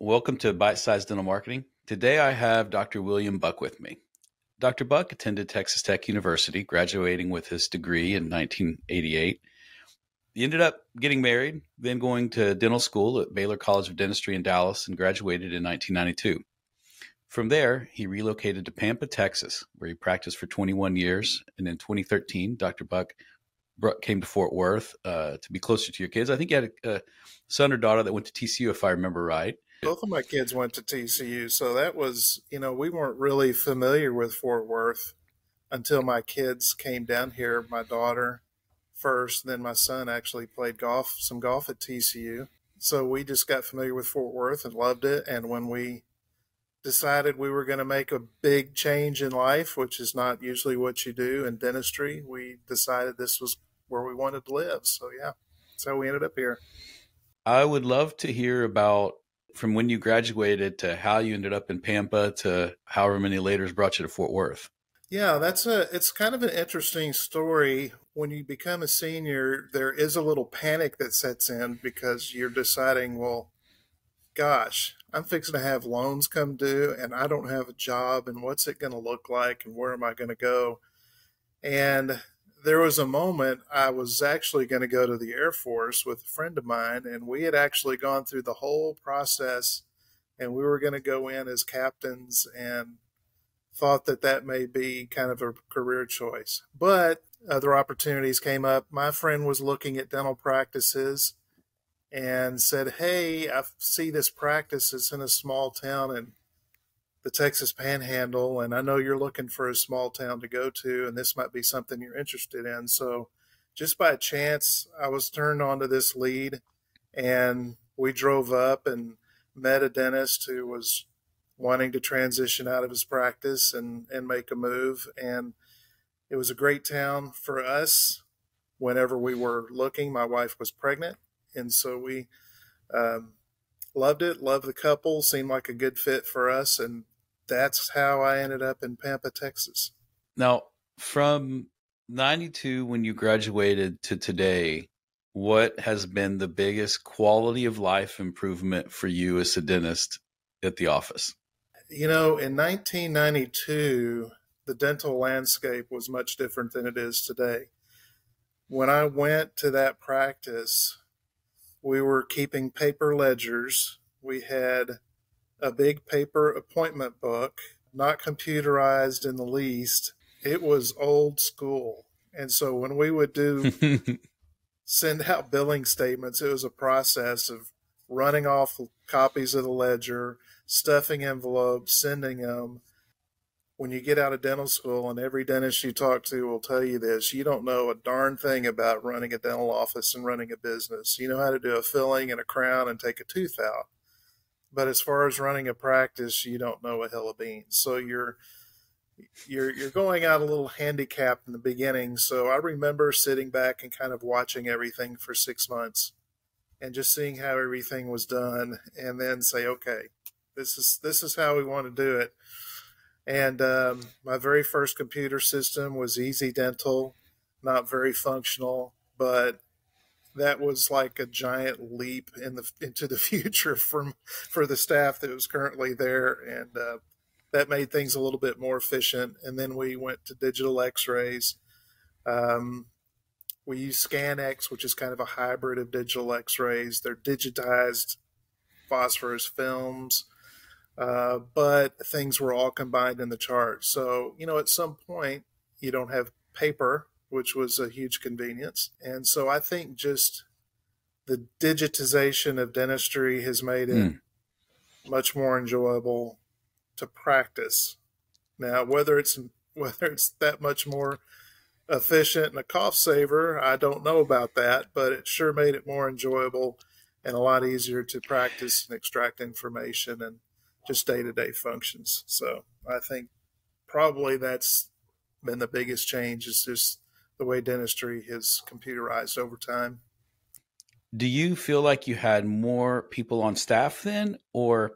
Welcome to Bite Size Dental Marketing. Today I have Dr. William Buck with me. Dr. Buck attended Texas Tech University, graduating with his degree in 1988. He ended up getting married, then going to dental school at Baylor College of Dentistry in Dallas and graduated in 1992. From there, he relocated to Pampa, Texas, where he practiced for 21 years. And in 2013, Dr. Buck came to Fort Worth uh, to be closer to your kids. I think you had a, a son or daughter that went to TCU, if I remember right. Both of my kids went to TCU, so that was, you know, we weren't really familiar with Fort Worth until my kids came down here. My daughter first, then my son actually played golf, some golf at TCU. So we just got familiar with Fort Worth and loved it. And when we decided we were going to make a big change in life, which is not usually what you do in dentistry, we decided this was where we wanted to live. So yeah, so we ended up here. I would love to hear about from when you graduated to how you ended up in Pampa to however many laters brought you to Fort Worth. Yeah, that's a it's kind of an interesting story. When you become a senior, there is a little panic that sets in because you're deciding, well, gosh, I'm fixing to have loans come due and I don't have a job and what's it going to look like and where am I going to go? And there was a moment I was actually going to go to the Air Force with a friend of mine, and we had actually gone through the whole process, and we were going to go in as captains, and thought that that may be kind of a career choice. But other opportunities came up. My friend was looking at dental practices and said, "Hey, I see this practice. It's in a small town, and the Texas Panhandle, and I know you're looking for a small town to go to, and this might be something you're interested in. So, just by chance, I was turned on to this lead, and we drove up and met a dentist who was wanting to transition out of his practice and and make a move, and it was a great town for us. Whenever we were looking, my wife was pregnant, and so we. Um, loved it, loved the couple, seemed like a good fit for us, and that's how I ended up in Pampa, Texas. Now, from 92 when you graduated to today, what has been the biggest quality of life improvement for you as a dentist at the office? You know, in 1992, the dental landscape was much different than it is today. When I went to that practice, we were keeping paper ledgers. We had a big paper appointment book, not computerized in the least. It was old school. And so when we would do send out billing statements, it was a process of running off copies of the ledger, stuffing envelopes, sending them. When you get out of dental school, and every dentist you talk to will tell you this, you don't know a darn thing about running a dental office and running a business. You know how to do a filling and a crown and take a tooth out but as far as running a practice, you don't know a hill of beans. So you're you're you're going out a little handicapped in the beginning. So I remember sitting back and kind of watching everything for six months and just seeing how everything was done and then say, okay, this is this is how we want to do it. And um, my very first computer system was Easy Dental, not very functional, but that was like a giant leap in the into the future from for the staff that was currently there, and uh, that made things a little bit more efficient. And then we went to digital X-rays. Um, we use ScanX, which is kind of a hybrid of digital X-rays. They're digitized phosphorus films, uh, but things were all combined in the chart. So you know, at some point, you don't have paper which was a huge convenience. And so I think just the digitization of dentistry has made it mm. much more enjoyable to practice. Now, whether it's whether it's that much more efficient and a cost saver, I don't know about that, but it sure made it more enjoyable and a lot easier to practice and extract information and just day to day functions. So I think probably that's been the biggest change is just the way dentistry has computerized over time. Do you feel like you had more people on staff then, or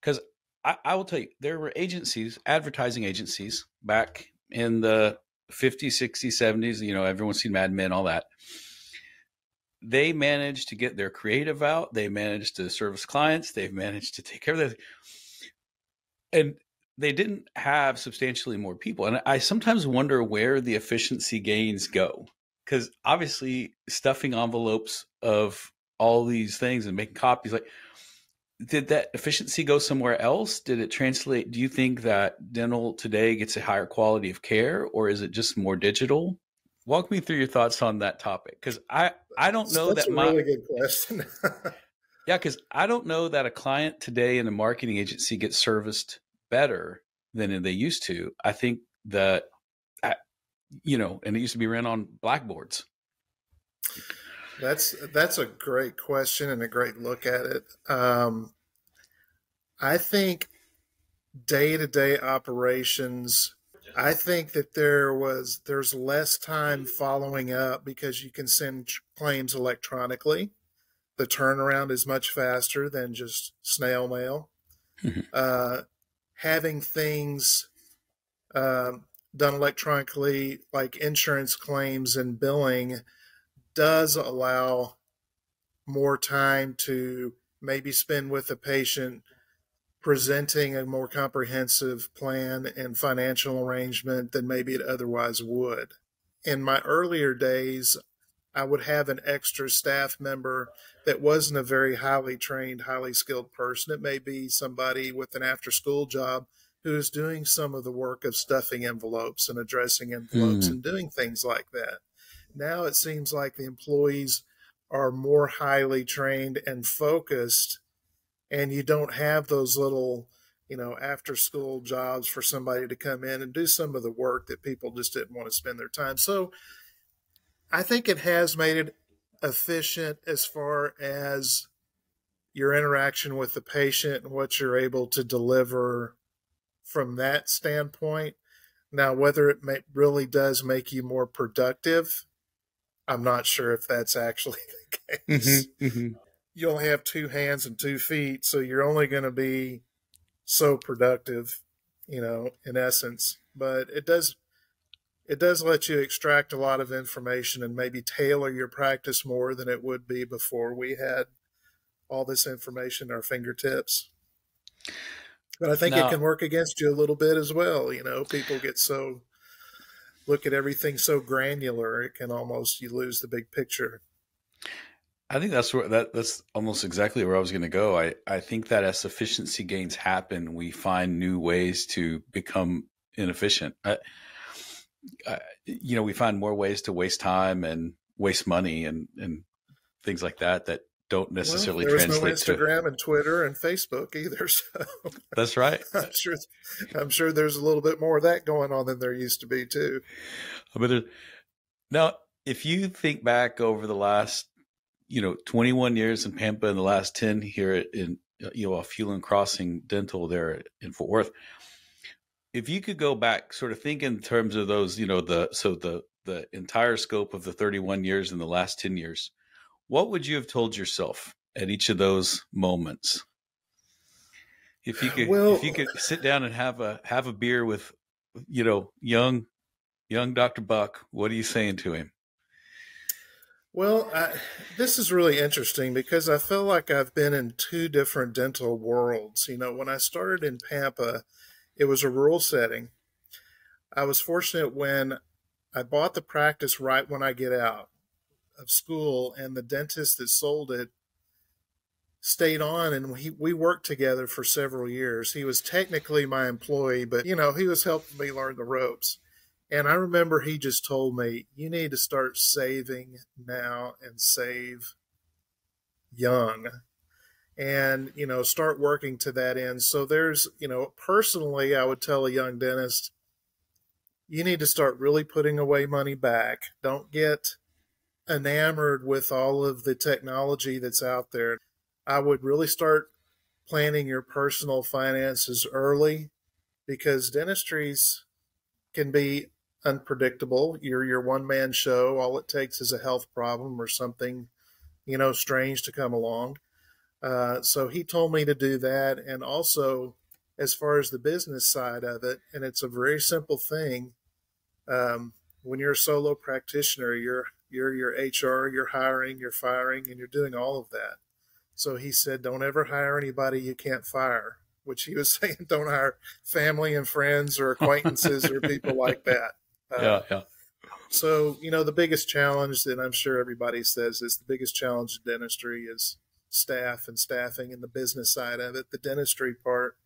because I, I, will tell you, there were agencies, advertising agencies back in the 50s, 60s, 70s, you know, everyone's seen Mad Men, all that. they managed to get their creative out. They managed to service clients. They've managed to take care of that. And they didn't have substantially more people. And I sometimes wonder where the efficiency gains go. Because obviously, stuffing envelopes of all these things and making copies, like, did that efficiency go somewhere else? Did it translate? Do you think that dental today gets a higher quality of care, or is it just more digital? Walk me through your thoughts on that topic, because I I don't know That's that a my really good question. yeah, because I don't know that a client today in a marketing agency gets serviced better than they used to. I think that you know, and it used to be ran on blackboards. That's that's a great question and a great look at it. Um, I think day to day operations. I think that there was there's less time following up because you can send claims electronically. The turnaround is much faster than just snail mail. Mm-hmm. Uh, having things um, done electronically, like insurance claims and billing, does allow more time to maybe spend with the patient presenting a more comprehensive plan and financial arrangement than maybe it otherwise would. In my earlier days, I would have an extra staff member that wasn't a very highly trained, highly skilled person. It may be somebody with an after school job who is doing some of the work of stuffing envelopes and addressing envelopes mm. and doing things like that. Now it seems like the employees are more highly trained and focused, and you don't have those little, you know, after school jobs for somebody to come in and do some of the work that people just didn't want to spend their time. So I think it has made it efficient as far as your interaction with the patient and what you're able to deliver from that standpoint. Now, whether it may, really does make you more productive, I'm not sure if that's actually the case. Mm-hmm, mm-hmm. You only have two hands and two feet, so you're only going to be so productive, you know, in essence. But it does it does let you extract a lot of information and maybe tailor your practice more than it would be before we had all this information at our fingertips. But I think now, it can work against you a little bit as well. You know, people get so look at everything so granular, it can almost you lose the big picture. I think that's where that that's almost exactly where I was going to go. I I think that as efficiency gains happen, we find new ways to become inefficient. I, I, you know, we find more ways to waste time and waste money and and things like that that don't necessarily well, translate no Instagram to... and Twitter and Facebook either. So that's right. I'm sure. I'm sure there's a little bit more of that going on than there used to be too. But now, if you think back over the last, you know, 21 years in Pampa and the last 10 here in you know off Hulen Crossing Dental there in Fort Worth, if you could go back, sort of think in terms of those, you know, the so the the entire scope of the 31 years and the last 10 years what would you have told yourself at each of those moments? If you could, well, if you could sit down and have a have a beer with, you know, young, young Doctor Buck, what are you saying to him? Well, I, this is really interesting because I feel like I've been in two different dental worlds. You know, when I started in Pampa, it was a rural setting. I was fortunate when I bought the practice right when I get out of school, and the dentist that sold it stayed on and we, we worked together for several years. He was technically my employee, but you know, he was helping me learn the ropes. And I remember he just told me, you need to start saving now and save young and, you know, start working to that end. So there's, you know, personally, I would tell a young dentist, you need to start really putting away money back. Don't get enamored with all of the technology that's out there. I would really start planning your personal finances early because dentistries can be unpredictable. You're your one man show. All it takes is a health problem or something, you know, strange to come along. Uh, so he told me to do that. And also, as far as the business side of it, and it's a very simple thing. Um, when you're a solo practitioner, you're You're your HR, you're hiring, you're firing, and you're doing all of that. So he said, don't ever hire anybody you can't fire, which he was saying, don't hire family and friends or acquaintances or people like that. Uh, yeah, yeah. So, you know, the biggest challenge that I'm sure everybody says is the biggest challenge in dentistry is staff and staffing and the business side of it. The dentistry part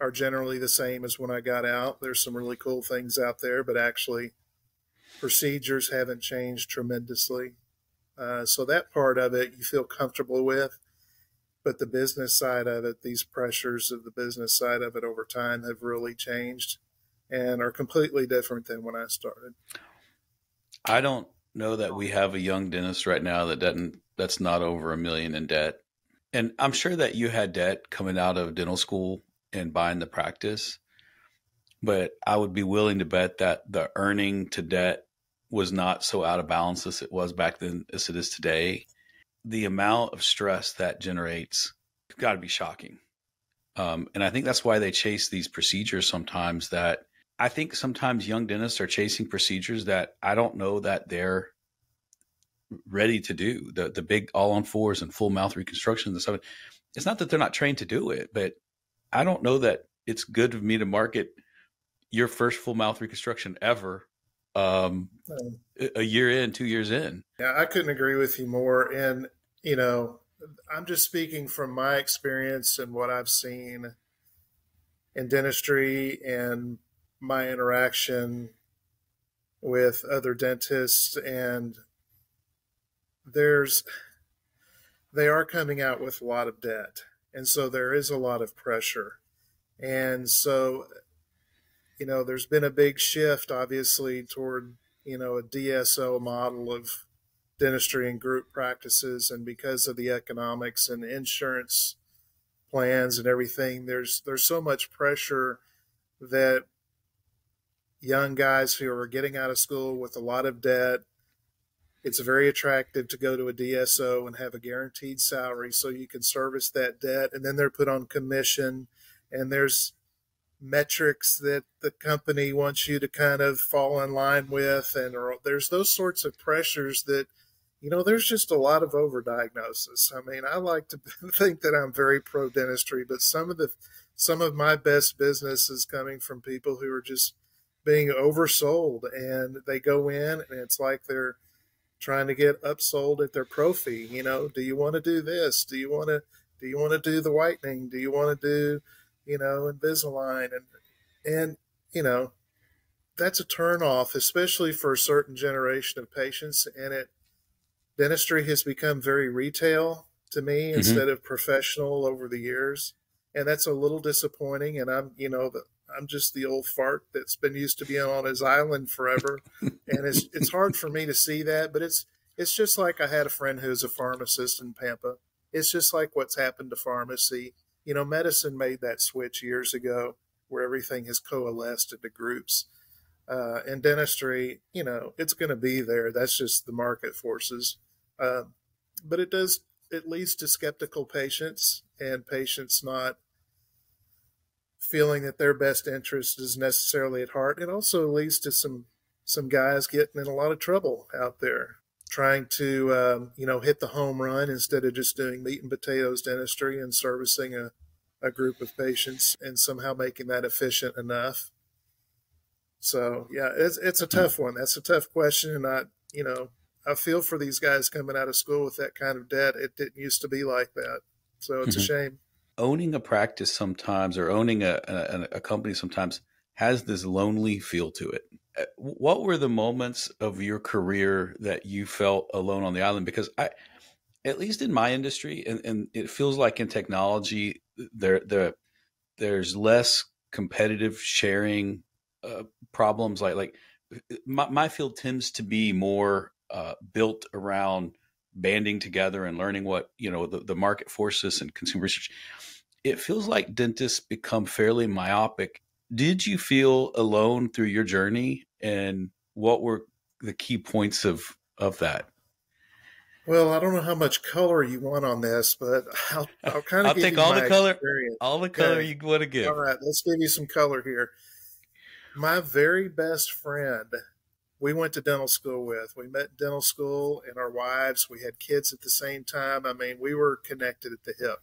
are generally the same as when I got out. There's some really cool things out there, but actually, procedures haven't changed tremendously. Uh, so that part of it you feel comfortable with, but the business side of it, these pressures of the business side of it over time have really changed and are completely different than when I started. I don't know that we have a young dentist right now that doesn't that's not over a million in debt. And I'm sure that you had debt coming out of dental school and buying the practice. But I would be willing to bet that the earning to debt was not so out of balance as it was back then as it is today. The amount of stress that generates got to be shocking. Um, and I think that's why they chase these procedures sometimes that I think sometimes young dentists are chasing procedures that I don't know that they're ready to do. The the big all on fours and full mouth reconstructions and stuff. It's not that they're not trained to do it, but I don't know that it's good of me to market your first full mouth reconstruction ever um, a year in, two years in. Yeah, I couldn't agree with you more. And, you know, I'm just speaking from my experience and what I've seen in dentistry and my interaction with other dentists and there's they are coming out with a lot of debt and so there is a lot of pressure and so you know there's been a big shift obviously toward you know a dso model of dentistry and group practices and because of the economics and insurance plans and everything there's there's so much pressure that young guys who are getting out of school with a lot of debt. It's very attractive to go to a DSO and have a guaranteed salary so you can service that debt. And then they're put on commission, and there's metrics that the company wants you to kind of fall in line with. And there's those sorts of pressures that, you know, there's just a lot of overdiagnosis. I mean, I like to think that I'm very pro dentistry, but some of the some of my best business is coming from people who are just being oversold and they go in and it's like they're trying to get upsold at their prophy you know do you want to do this? Do you want to do you want to do the whitening? Do you want to do you know invisalign? And and you know that's a turn off especially for a certain generation of patients and it dentistry has become very retail to me mm-hmm. instead of professional over the years and that's a little disappointing and i'm you know the I'm just the old fart that's been used to being on his island forever, and it's it's hard for me to see that. But it's it's just like I had a friend who's a pharmacist in Pampa. It's just like what's happened to pharmacy. You know, medicine made that switch years ago, where everything has coalesced into groups. Uh, and dentistry, you know, it's going to be there. That's just the market forces. Uh, but it does it leads to skeptical patients and patients not feeling that their best interest is necessarily at heart. It also leads to some some guys getting in a lot of trouble out there, trying to um, you know hit the home run instead of just doing meat and potatoes dentistry and servicing a, a group of patients and somehow making that efficient enough. So yeah, it's it's a tough one. That's a tough question, and I you know I feel for these guys coming out of school with that kind of debt. It didn't used to be like that, so it's mm-hmm. a shame owning a practice sometimes or owning a, a, a company sometimes has this lonely feel to it. Uh, what were the moments of your career that you felt alone on the island? Because I, at least in my industry, and, and it feels like in technology, there there there's less competitive sharing uh, problems. Like like my, my, field tends to be more uh, built around banding together and learning what you know the, the market forces and consumer research it feels like dentists become fairly myopic did you feel alone through your journey and what were the key points of of that well i don't know how much color you want on this but i'll, I'll kind of i'll take all the color experience. all the color okay. you want to give all right let's give you some color here my very best friend we went to dental school with. We met dental school and our wives. We had kids at the same time. I mean, we were connected at the hip.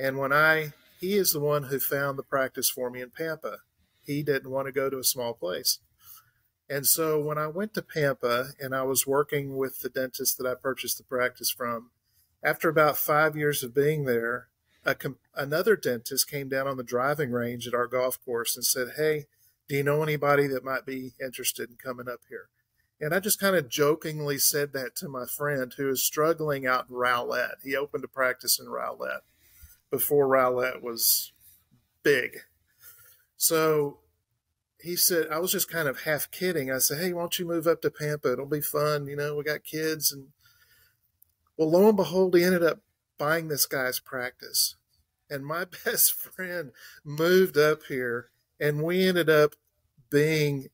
And when I, he is the one who found the practice for me in Pampa. He didn't want to go to a small place. And so when I went to Pampa and I was working with the dentist that I purchased the practice from, after about five years of being there, a, another dentist came down on the driving range at our golf course and said, Hey, do you know anybody that might be interested in coming up here? And I just kind of jokingly said that to my friend who is struggling out in Rowlett. He opened a practice in Rowlett before Rowlett was big. So he said, I was just kind of half kidding. I said, Hey, why don't you move up to Pampa? It'll be fun. You know, we got kids. And well, lo and behold, he ended up buying this guy's practice. And my best friend moved up here, and we ended up being,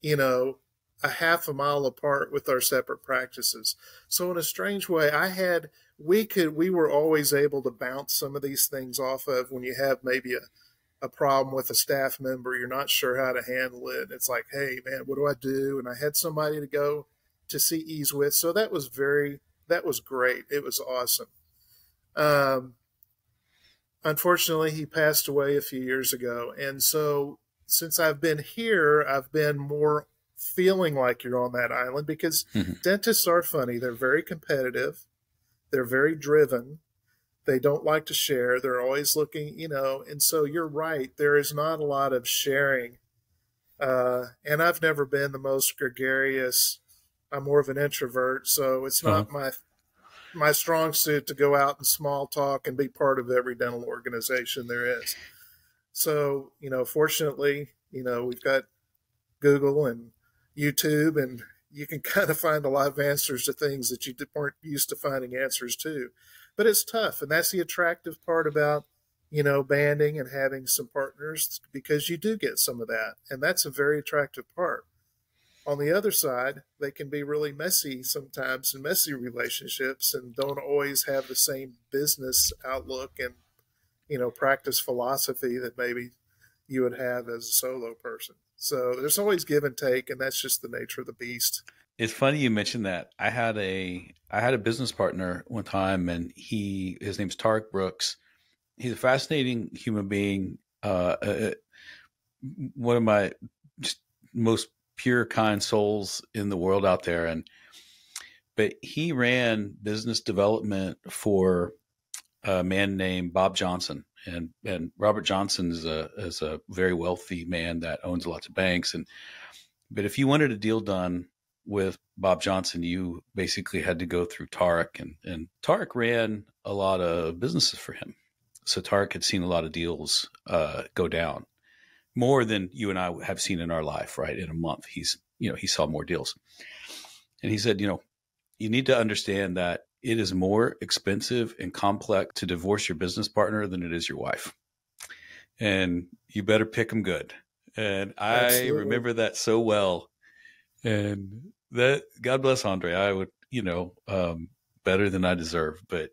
you know, a half a mile apart with our separate practices. So in a strange way, I had we could we were always able to bounce some of these things off of when you have maybe a, a problem with a staff member, you're not sure how to handle it. It's like, hey man, what do I do? And I had somebody to go to see ease with. So that was very that was great. It was awesome. Um, unfortunately, he passed away a few years ago. And so since I've been here, I've been more feeling like you're on that island because mm-hmm. dentists are funny. They're very competitive, they're very driven. They don't like to share. They're always looking, you know. And so you're right. There is not a lot of sharing. Uh, and I've never been the most gregarious. I'm more of an introvert, so it's not uh-huh. my my strong suit to go out and small talk and be part of every dental organization there is. So, you know, fortunately, you know, we've got Google and YouTube, and you can kind of find a lot of answers to things that you weren't used to finding answers to. But it's tough, and that's the attractive part about, you know, banding and having some partners because you do get some of that, and that's a very attractive part. On the other side, they can be really messy sometimes and messy relationships and don't always have the same business outlook and, you know, practice philosophy that maybe you would have as a solo person. So there's always give and take, and that's just the nature of the beast. It's funny you mentioned that. I had a I had a business partner one time, and he his name's Tarek Brooks. He's a fascinating human being. Uh, uh, one of my most pure, kind souls in the world out there. And but he ran business development for a man named Bob Johnson, and and Robert Johnson is a is a very wealthy man that owns lots of banks. And but if you wanted a deal done with Bob Johnson, you basically had to go through Tarek, and and Tarek ran a lot of businesses for him. So Tarek had seen a lot of deals uh, go down, more than you and I have seen in our life, right? In a month, he's, you know, he saw more deals. And he said, you know, you need to understand that it is more expensive and complex to divorce your business partner than it is your wife. And you better pick them good. And I Absolutely. remember that so well. And that, God bless Andre. I would, you know, um, better than I deserve. But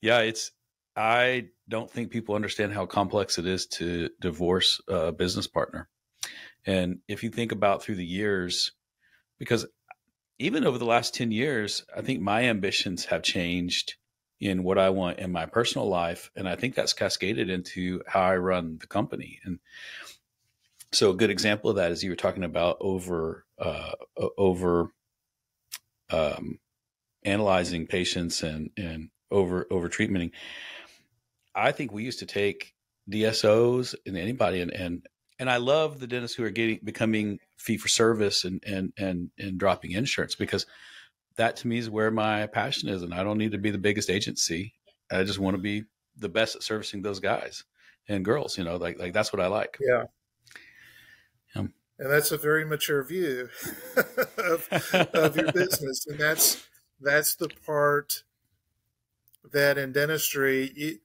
yeah, it's, I don't think people understand how complex it is to divorce a business partner. And if you think about through the years, because even over the last 10 years, I think my ambitions have changed in what I want in my personal life. And I think that's cascaded into how I run the company. And so a good example of that is you were talking about over, uh, over, um, analyzing patients and, and over, over treatmenting. I think we used to take DSOs and anybody and and and I love the dentists who are getting becoming fee for service and and and and dropping insurance because that to me is where my passion is and I don't need to be the biggest agency. I just want to be the best at servicing those guys and girls, you know, like like that's what I like. Yeah. Um, and that's a very mature view of, of your business and that's that's the part that in dentistry you,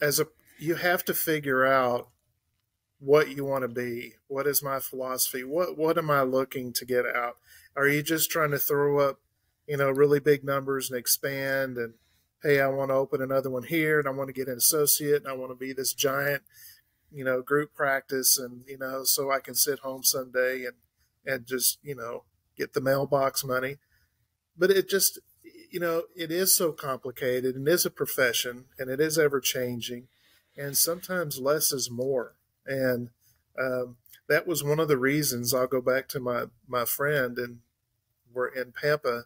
as a you have to figure out what you want to be. What is my philosophy? What what am I looking to get out? Are you just trying to throw up, you know, really big numbers and expand and hey, I want to open another one here and I want to get an associate and I want to be this giant, you know, group practice and, you know, so I can sit home someday and and just, you know, get the mailbox money. But it just, you know, it is so complicated and is a profession and it is ever changing. And sometimes less is more. And um, that was one of the reasons I'll go back to my, my friend and we're in Pampa.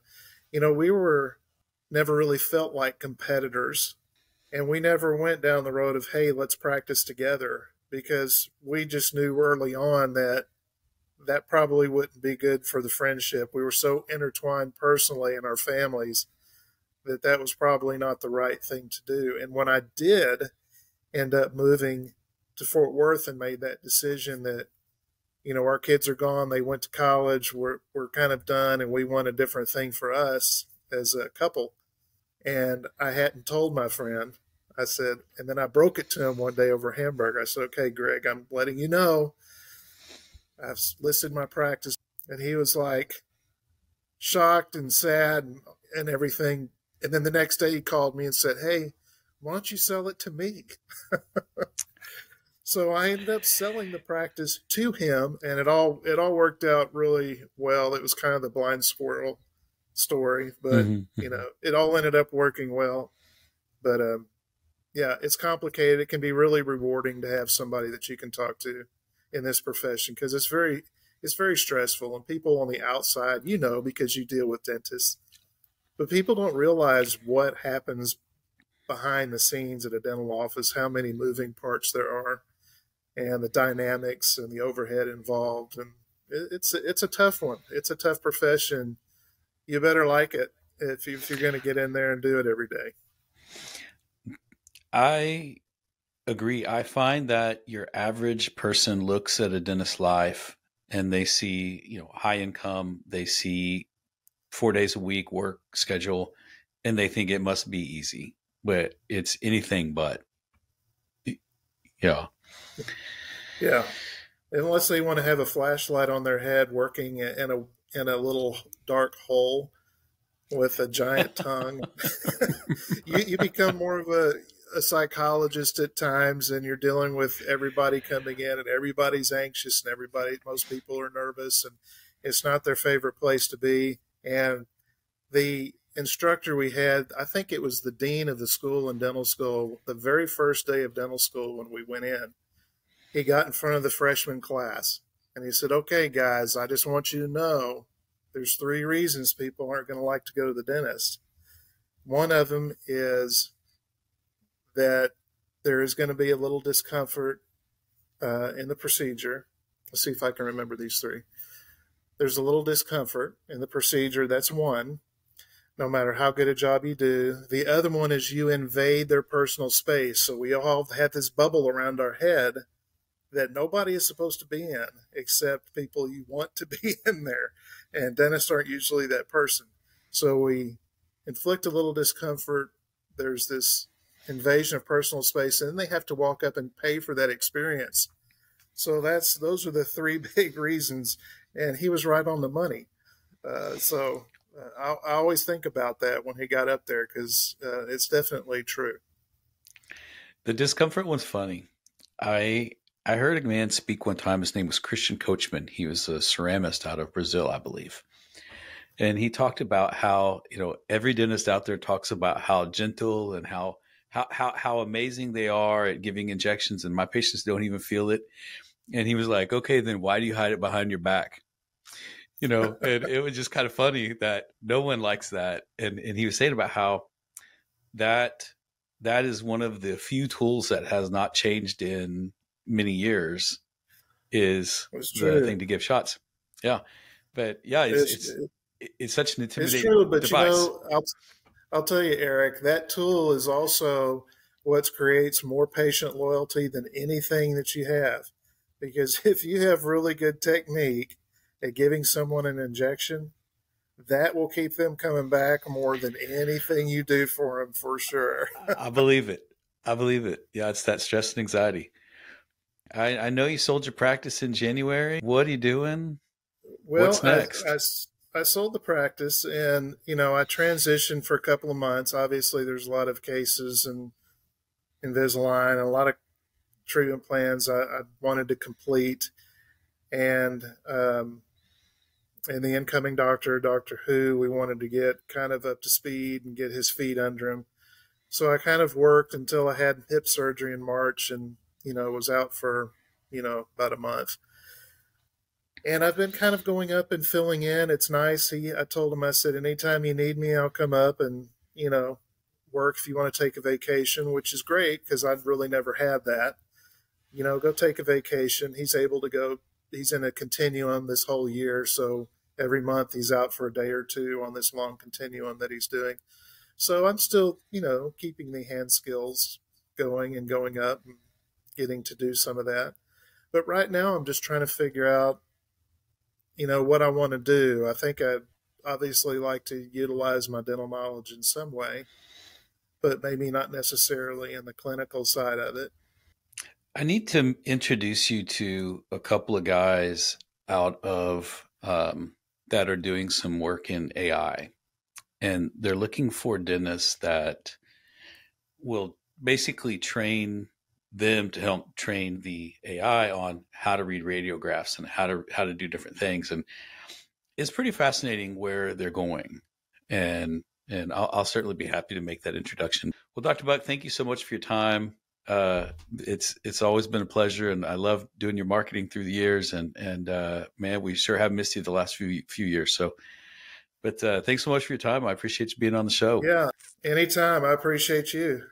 You know, we were never really felt like competitors and we never went down the road of, hey, let's practice together because we just knew early on that that probably wouldn't be good for the friendship. We were so intertwined personally in our families that that was probably not the right thing to do. And when I did end up moving to Fort Worth and made that decision that, you know, our kids are gone, they went to college, we're, we're kind of done, and we want a different thing for us as a couple. And I hadn't told my friend. I said, and then I broke it to him one day over hamburger. I said, okay, Greg, I'm letting you know I've listed my practice. And he was like shocked and sad and, and everything. And then the next day he called me and said, hey, why don't you sell it to me? so I ended up selling the practice to him and it all it all worked out really well. It was kind of the blind squirrel story, but mm-hmm. you know, it all ended up working well. But um, yeah, it's complicated. It can be really rewarding to have somebody that you can talk to in this profession because it's very it's very stressful and people on the outside, you know, because you deal with dentists, but people don't realize what happens behind the scenes at a dental office, how many moving parts there are, and the dynamics and the overhead involved. And it's it's a tough one. It's a tough profession you better like it if, you, if you're going to get in there and do it every day. I agree. I find that your average person looks at a dentist's life and they see, you know, high income, they see four days a week work schedule, and they think it must be easy, but it's anything but. Yeah. Yeah. Unless they want to have a flashlight on their head working in a in a little dark hole with a giant tongue. you, you become more of a, a psychologist at times, and you're dealing with everybody coming in, and everybody's anxious, and everybody, most people are nervous, and it's not their favorite place to be. And the instructor we had, I think it was the dean of the school in dental school, the very first day of dental school when we went in, he got in front of the freshman class and he said, Okay, guys, I just want you to know there's three reasons people aren't going to like to go to the dentist. One of them is that there is going to be a little discomfort uh, in the procedure. Let's see if I can remember these three. There's a little discomfort in the procedure. That's one, no matter how good a job you do. The other one is you invade their personal space. So we all have this bubble around our head that nobody is supposed to be in except people you want to be in there. And dentists aren't usually that person. So we inflict a little discomfort. There's this invasion of personal space, and then they have to walk up and pay for that experience. So that's those are the three big reasons, and he was right on the money. Uh, so uh, I, I, always think about that when he got up there because uh, it's definitely true. The discomfort was funny. I I heard a man speak one time. His name was Christian Coachman. He was a ceramist out of Brazil, I believe. And he talked about how, you know, every dentist out there talks about how gentle and how how how, how amazing they are at giving injections and my patients don't even feel it. And he was like, "Okay, then why do you hide it behind your back?" You know, and it was just kind of funny that no one likes that. And and he was saying about how that that is one of the few tools that has not changed in many years is the thing to give shots. Yeah, but yeah, it's it's, it's, it's such an intimidating it's true, but device. You know, I'll, I'll tell you, Eric, that tool is also what creates more patient loyalty than anything that you have. Because if you have really good technique at giving someone an injection, that will keep them coming back more than anything you do for them for sure. I believe it. I believe it. Yeah, it's that stress and anxiety. I, I know you sold your practice in January. What are you doing? Well, What's next? I, I, I sold the practice and, you know, I transitioned for a couple of months. Obviously, there's a lot of cases and Invisalign and a lot of treatment plans I, I wanted to complete. And um, and the incoming doctor, Doctor Who, we wanted to get kind of up to speed and get his feet under him. So I kind of worked until I had hip surgery in March and, you know, was out for, you know, about a month. And I've been kind of going up and filling in. It's nice. He, I told him, I said, anytime you need me, I'll come up and, you know, work if you want to take a vacation, which is great because I'd really never had that. You know, go take a vacation. He's able to go he's in a continuum this whole year. So every month he's out for a day or two on this long continuum that he's doing. So I'm still, you know, keeping the hand skills going and going up and getting to do some of that. But right now I'm just trying to figure out, you know, what I want to do. I think I obviously like to utilize my dental knowledge in some way, but maybe not necessarily in the clinical side of it. I need to introduce you to a couple of guys out of um, that are doing some work in AI, and they're looking for dentists that will basically train them to help train the AI on how to read radiographs and how to how to do different things, and it's pretty fascinating where they're going, and and I'll, I'll certainly be happy to make that introduction. Well, Dr. Buck, thank you so much for your time uh, it's it's always been a pleasure, and I love doing your marketing through the years. And and uh, man, we sure have missed you the last few few years. So, but uh, thanks so much for your time. I appreciate you being on the show. Yeah, anytime. I appreciate you.